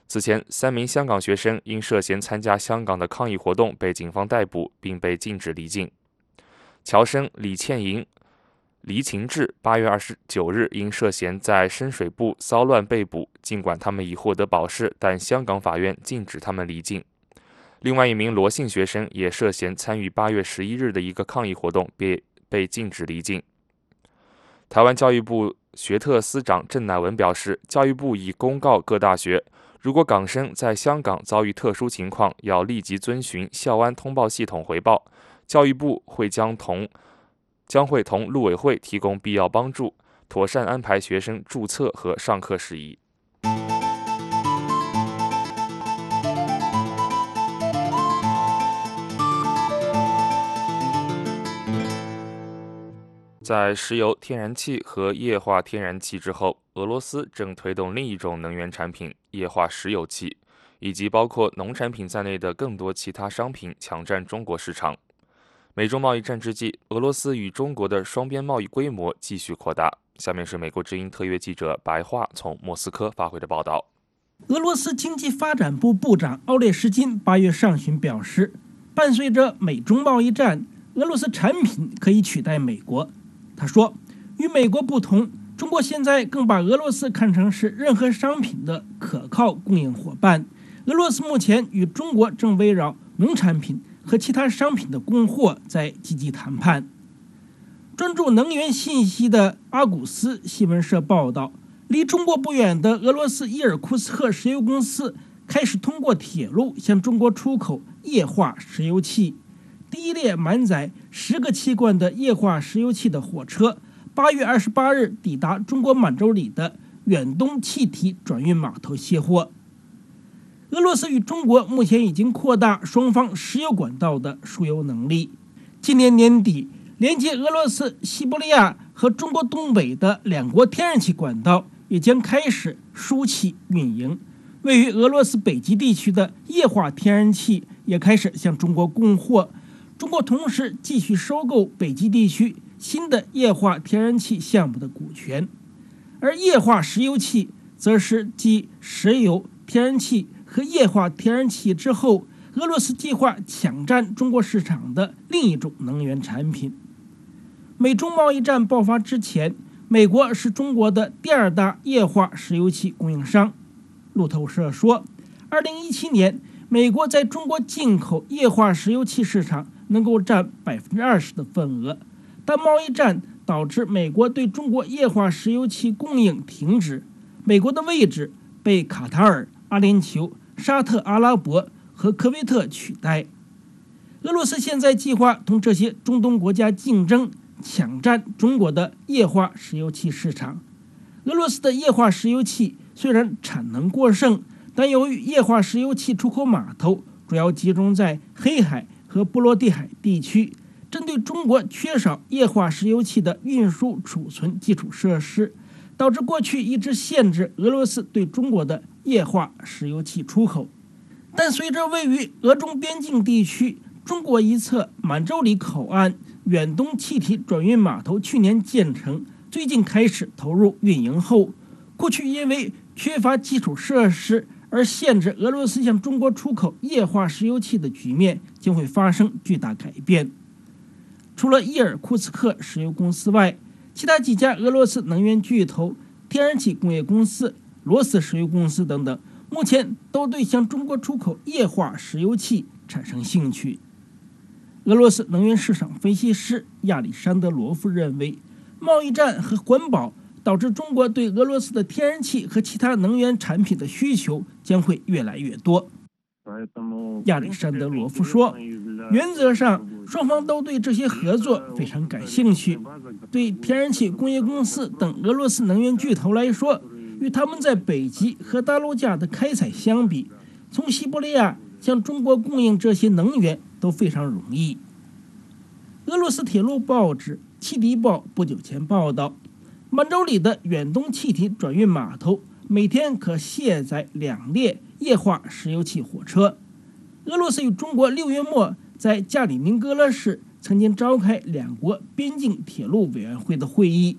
此前，三名香港学生因涉嫌参加香港的抗议活动被警方逮捕，并被禁止离境。乔生李倩莹、黎晴志八月二十九日因涉嫌在深水埗骚乱被捕，尽管他们已获得保释，但香港法院禁止他们离境。另外一名罗姓学生也涉嫌参与八月十一日的一个抗议活动，被被禁止离境。台湾教育部学特司长郑乃文表示，教育部已公告各大学，如果港生在香港遭遇特殊情况，要立即遵循校安通报系统回报，教育部会将同将会同陆委会提供必要帮助，妥善安排学生注册和上课事宜。在石油、天然气和液化天然气之后，俄罗斯正推动另一种能源产品——液化石油气，以及包括农产品在内的更多其他商品抢占中国市场。美中贸易战之际，俄罗斯与中国的双边贸易规模继续扩大。下面是美国之音特约记者白桦从莫斯科发回的报道：俄罗斯经济发展部部长奥列什金八月上旬表示，伴随着美中贸易战，俄罗斯产品可以取代美国。他说：“与美国不同，中国现在更把俄罗斯看成是任何商品的可靠供应伙伴。俄罗斯目前与中国正围绕农产品、和其他商品的供货在积极谈判。专注能源信息的阿古斯新闻社报道，离中国不远的俄罗斯伊尔库茨克石油公司开始通过铁路向中国出口液化石油气。第一列满载十个气罐的液化石油气的火车，八月二十八日抵达中国满洲里的远东气体转运码头卸货。俄罗斯与中国目前已经扩大双方石油管道的输油能力。今年年底。连接俄罗斯西伯利亚和中国东北的两国天然气管道也将开始输气运营，位于俄罗斯北极地区的液化天然气也开始向中国供货。中国同时继续收购北极地区新的液化天然气项目的股权，而液化石油气则是继石油、天然气和液化天然气之后，俄罗斯计划抢占中国市场的另一种能源产品。美中贸易战爆发之前，美国是中国的第二大液化石油气供应商。路透社说，2017年，美国在中国进口液化石油气市场能够占百分之二十的份额，但贸易战导致美国对中国液化石油气供应停止，美国的位置被卡塔尔、阿联酋、沙特阿拉伯和科威特取代。俄罗斯现在计划同这些中东国家竞争。抢占中国的液化石油气市场。俄罗斯的液化石油气虽然产能过剩，但由于液化石油气出口码头主要集中在黑海和波罗的海地区，针对中国缺少液化石油气的运输储存基础设施，导致过去一直限制俄罗斯对中国的液化石油气出口。但随着位于俄中边境地区中国一侧满洲里口岸，远东气体转运码头去年建成，最近开始投入运营后，过去因为缺乏基础设施而限制俄罗斯向中国出口液化石油气的局面将会发生巨大改变。除了伊尔库茨克石油公司外，其他几家俄罗斯能源巨头、天然气工业公司、罗斯石油公司等等，目前都对向中国出口液化石油气产生兴趣。俄罗斯能源市场分析师亚历山德罗夫认为，贸易战和环保导致中国对俄罗斯的天然气和其他能源产品的需求将会越来越多。亚历山德罗夫说：“原则上，双方都对这些合作非常感兴趣。对天然气工业公司等俄罗斯能源巨头来说，与他们在北极和大陆架的开采相比，从西伯利亚向中国供应这些能源。”都非常容易。俄罗斯铁路报纸《汽笛报》不久前报道，满洲里的远东气体转运码头每天可卸载两列液化石油气火车。俄罗斯与中国六月末在加里宁格勒市曾经召开两国边境铁路委员会的会议。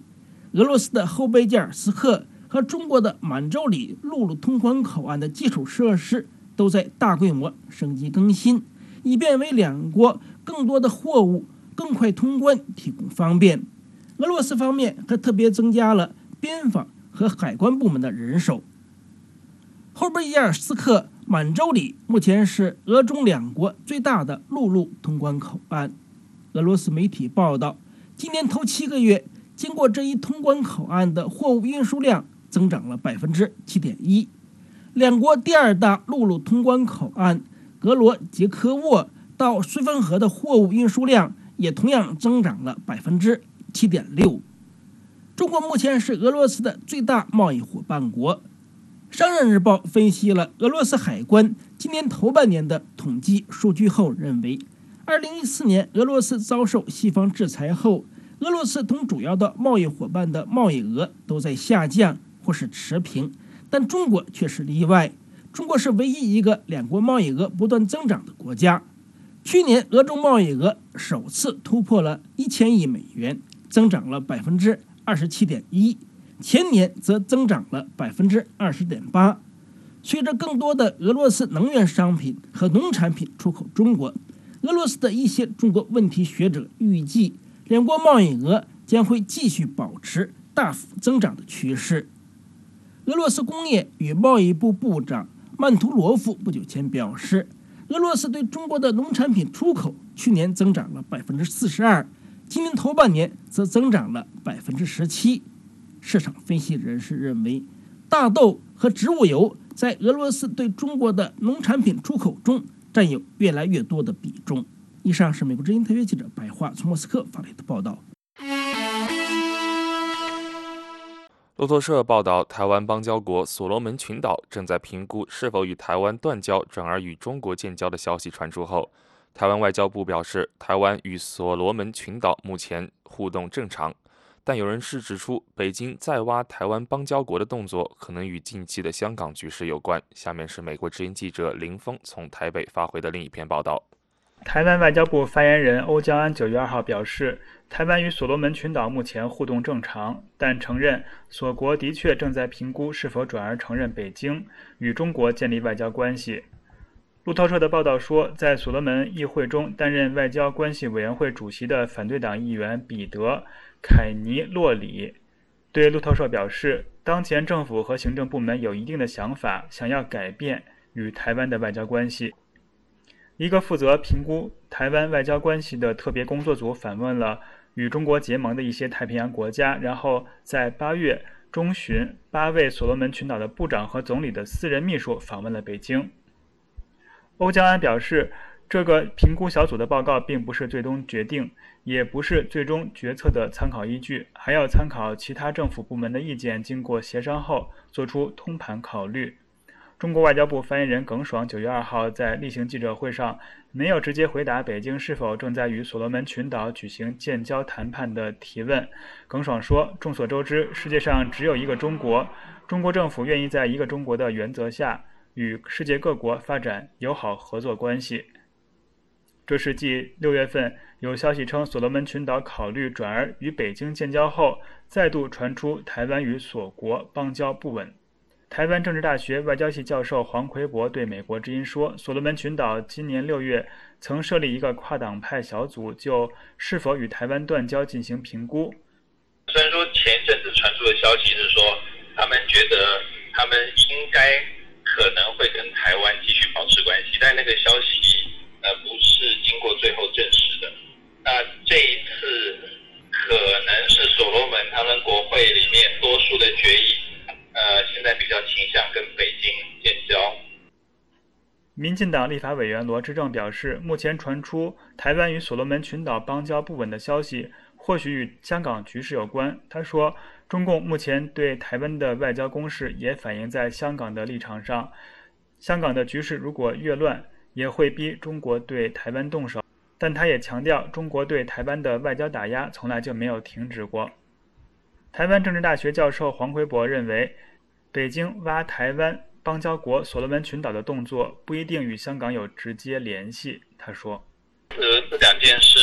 俄罗斯的后贝加尔斯克和中国的满洲里陆路通关口岸的基础设施都在大规模升级更新。以便为两国更多的货物更快通关提供方便。俄罗斯方面还特别增加了边防和海关部门的人手。后贝亚尔斯克满洲里目前是俄中两国最大的陆路通关口岸。俄罗斯媒体报道，今年头七个月，经过这一通关口岸的货物运输量增长了百分之七点一。两国第二大陆路通关口岸。格罗杰科沃到绥芬河的货物运输量也同样增长了百分之七点六。中国目前是俄罗斯的最大贸易伙伴国。商人日报分析了俄罗斯海关今年头半年的统计数据后认为，二零一四年俄罗斯遭受西方制裁后，俄罗斯同主要的贸易伙伴的贸易额都在下降或是持平，但中国却是例外。中国是唯一一个两国贸易额不断增长的国家。去年，俄中贸易额首次突破了一千亿美元，增长了百分之二十七点一；前年则增长了百分之二十点八。随着更多的俄罗斯能源商品和农产品出口中国，俄罗斯的一些中国问题学者预计，两国贸易额将会继续保持大幅增长的趋势。俄罗斯工业与贸易部部长。曼图罗夫不久前表示，俄罗斯对中国的农产品出口去年增长了百分之四十二，今年头半年则增长了百分之十七。市场分析人士认为，大豆和植物油在俄罗斯对中国的农产品出口中占有越来越多的比重。以上是美国之音特约记者白桦从莫斯科发来的报道。路透社报道，台湾邦交国所罗门群岛正在评估是否与台湾断交，转而与中国建交的消息传出后，台湾外交部表示，台湾与所罗门群岛目前互动正常。但有人士指出，北京再挖台湾邦交国的动作可能与近期的香港局势有关。下面是美国之音记者林峰从台北发回的另一篇报道。台湾外交部发言人欧江安九月二号表示，台湾与所罗门群岛目前互动正常，但承认所国的确正在评估是否转而承认北京与中国建立外交关系。路透社的报道说，在所罗门议会中担任外交关系委员会主席的反对党议员彼得·凯尼洛里对路透社表示，当前政府和行政部门有一定的想法，想要改变与台湾的外交关系。一个负责评估台湾外交关系的特别工作组访问了与中国结盟的一些太平洋国家，然后在八月中旬，八位所罗门群岛的部长和总理的私人秘书访问了北京。欧江安表示，这个评估小组的报告并不是最终决定，也不是最终决策的参考依据，还要参考其他政府部门的意见，经过协商后做出通盘考虑。中国外交部发言人耿爽九月二号在例行记者会上没有直接回答北京是否正在与所罗门群岛举行建交谈判的提问。耿爽说：“众所周知，世界上只有一个中国，中国政府愿意在一个中国的原则下与世界各国发展友好合作关系。”这是继六月份有消息称所罗门群岛考虑转而与北京建交后，再度传出台湾与所国邦交不稳。台湾政治大学外交系教授黄奎博对美国之音说：“所罗门群岛今年六月曾设立一个跨党派小组，就是否与台湾断交进行评估。虽然说前一阵子传出的消息是说，他们觉得他们应该可能会跟台湾继续保持关系，但那个消息呃不是经过最后证实的。那这一次可能是所罗门他们国会里面多数的决议。”呃，现在比较倾向跟北京建交。民进党立法委员罗志正表示，目前传出台湾与所罗门群岛邦交不稳的消息，或许与香港局势有关。他说，中共目前对台湾的外交攻势也反映在香港的立场上。香港的局势如果越乱，也会逼中国对台湾动手。但他也强调，中国对台湾的外交打压从来就没有停止过。台湾政治大学教授黄奎博认为，北京挖台湾邦交国所罗门群岛的动作不一定与香港有直接联系。他说：“呃，这两件事，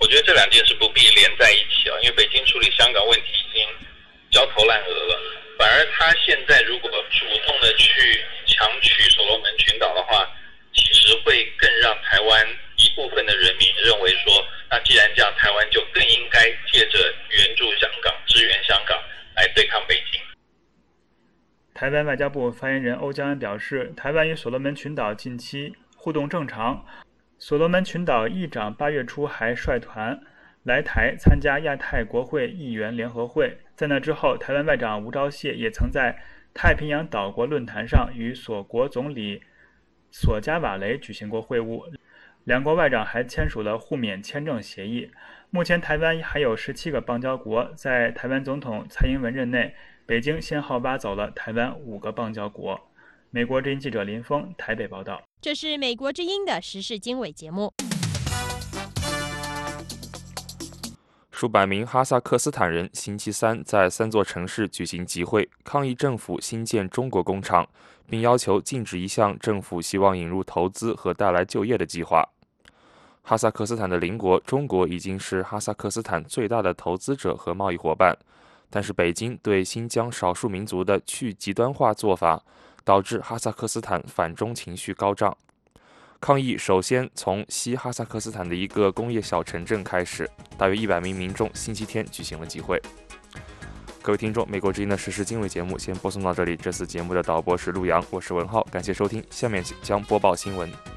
我觉得这两件事不必连在一起啊，因为北京处理香港问题已经焦头烂额了，反而他现在如果主动的去强取所罗门群岛的话，其实会更让台湾一部分的人民认为说。”那既然这样，台湾就更应该借着援助香港、支援香港来对抗北京。台湾外交部发言人欧江安表示，台湾与所罗门群岛近期互动正常。所罗门群岛议长八月初还率团来台参加亚太国会议员联合会，在那之后，台湾外长吴钊燮也曾在太平洋岛国论坛上与所国总理索加瓦雷举行过会晤。两国外长还签署了互免签证协议。目前，台湾还有十七个邦交国。在台湾总统蔡英文任内，北京先后挖走了台湾五个邦交国。美国之音记者林峰台北报道。这是美国之音的时事经纬节目。数百名哈萨克斯坦人星期三在三座城市举行集会，抗议政府新建中国工厂，并要求禁止一项政府希望引入投资和带来就业的计划。哈萨克斯坦的邻国中国已经是哈萨克斯坦最大的投资者和贸易伙伴，但是北京对新疆少数民族的去极端化做法，导致哈萨克斯坦反中情绪高涨。抗议首先从西哈萨克斯坦的一个工业小城镇开始，大约一百名民众星期天举行了集会。各位听众，美国之音的实时经纬节目先播送到这里。这次节目的导播是陆阳，我是文浩，感谢收听。下面将播报新闻。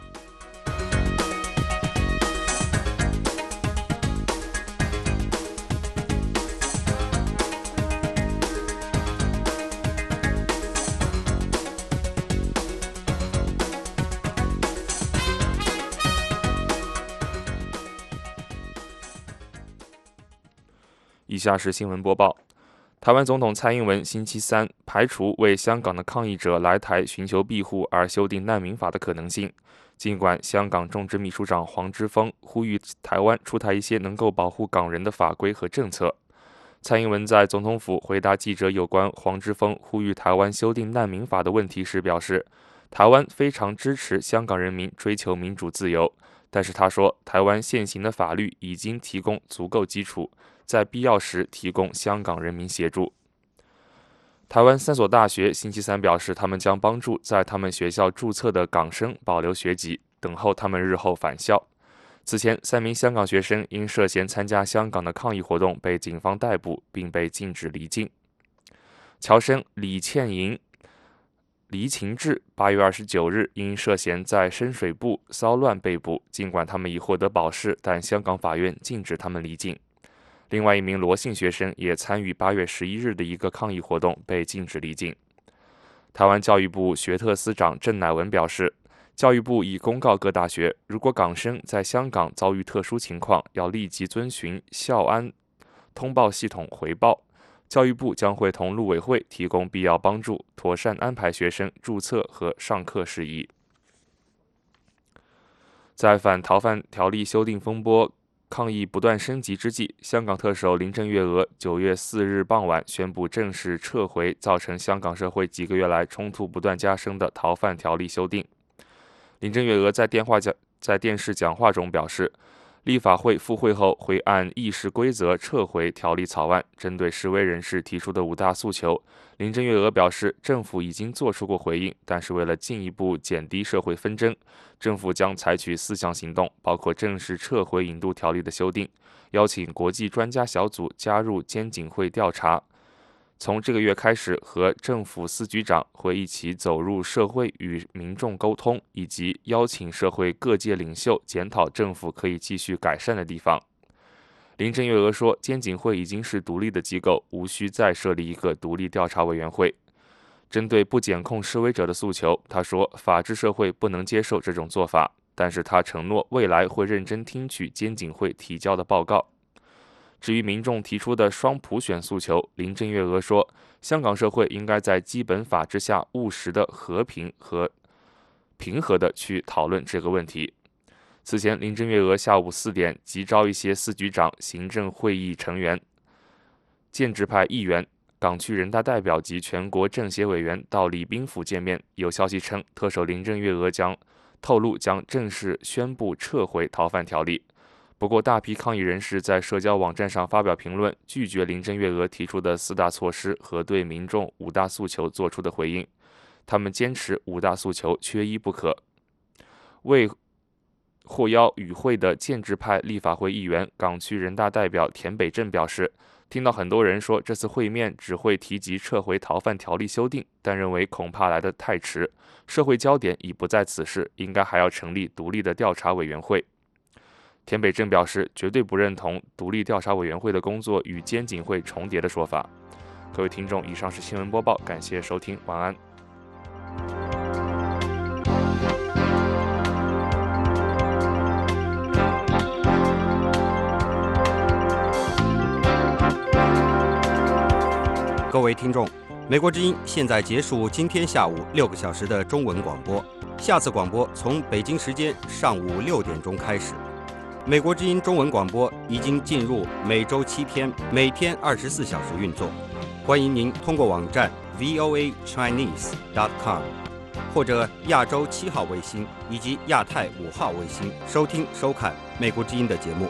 以下是新闻播报：台湾总统蔡英文星期三排除为香港的抗议者来台寻求庇护而修订难民法的可能性。尽管香港众志秘书长黄之锋呼吁台湾出台一些能够保护港人的法规和政策，蔡英文在总统府回答记者有关黄之锋呼吁台湾修订难民法的问题时表示，台湾非常支持香港人民追求民主自由，但是他说，台湾现行的法律已经提供足够基础。在必要时提供香港人民协助。台湾三所大学星期三表示，他们将帮助在他们学校注册的港生保留学籍，等候他们日后返校。此前，三名香港学生因涉嫌参加香港的抗议活动被警方逮捕，并被禁止离境。侨生李倩莹、黎晴志八月二十九日因涉嫌在深水埗骚乱被捕，尽管他们已获得保释，但香港法院禁止他们离境。另外一名罗姓学生也参与八月十一日的一个抗议活动，被禁止离境。台湾教育部学特司长郑乃文表示，教育部已公告各大学，如果港生在香港遭遇特殊情况，要立即遵循校安通报系统回报。教育部将会同陆委会提供必要帮助，妥善安排学生注册和上课事宜。在反逃犯条例修订风波。抗议不断升级之际，香港特首林郑月娥九月四日傍晚宣布正式撤回造成香港社会几个月来冲突不断加深的逃犯条例修订。林郑月娥在电话讲在电视讲话中表示。立法会复会后会按议事规则撤回条例草案。针对示威人士提出的五大诉求，林郑月娥表示，政府已经做出过回应，但是为了进一步减低社会纷争，政府将采取四项行动，包括正式撤回引渡条例的修订，邀请国际专家小组加入监警会调查。从这个月开始，和政府司局长会一起走入社会与民众沟通，以及邀请社会各界领袖检讨政府可以继续改善的地方。林郑月娥说：“监警会已经是独立的机构，无需再设立一个独立调查委员会。”针对不检控示威者的诉求，他说：“法治社会不能接受这种做法。”但是他承诺未来会认真听取监警会提交的报告。至于民众提出的双普选诉求，林郑月娥说，香港社会应该在基本法之下务实的和平和平和的去讨论这个问题。此前，林郑月娥下午四点急召一些司局长、行政会议成员、建制派议员、港区人大代表及全国政协委员到礼宾府见面。有消息称，特首林郑月娥将透露将正式宣布撤回逃犯条例。不过，大批抗议人士在社交网站上发表评论，拒绝林郑月娥提出的四大措施和对民众五大诉求做出的回应。他们坚持五大诉求缺一不可。为获邀与会的建制派立法会议员、港区人大代表田北镇表示，听到很多人说这次会面只会提及撤回逃犯条例修订，但认为恐怕来得太迟，社会焦点已不在此事，应该还要成立独立的调查委员会。田北正表示，绝对不认同独立调查委员会的工作与监警会重叠的说法。各位听众，以上是新闻播报，感谢收听，晚安。各位听众，美国之音现在结束今天下午六个小时的中文广播，下次广播从北京时间上午六点钟开始。美国之音中文广播已经进入每周七天、每天二十四小时运作。欢迎您通过网站 voachinese.com 或者亚洲七号卫星以及亚太五号卫星收听收看美国之音的节目。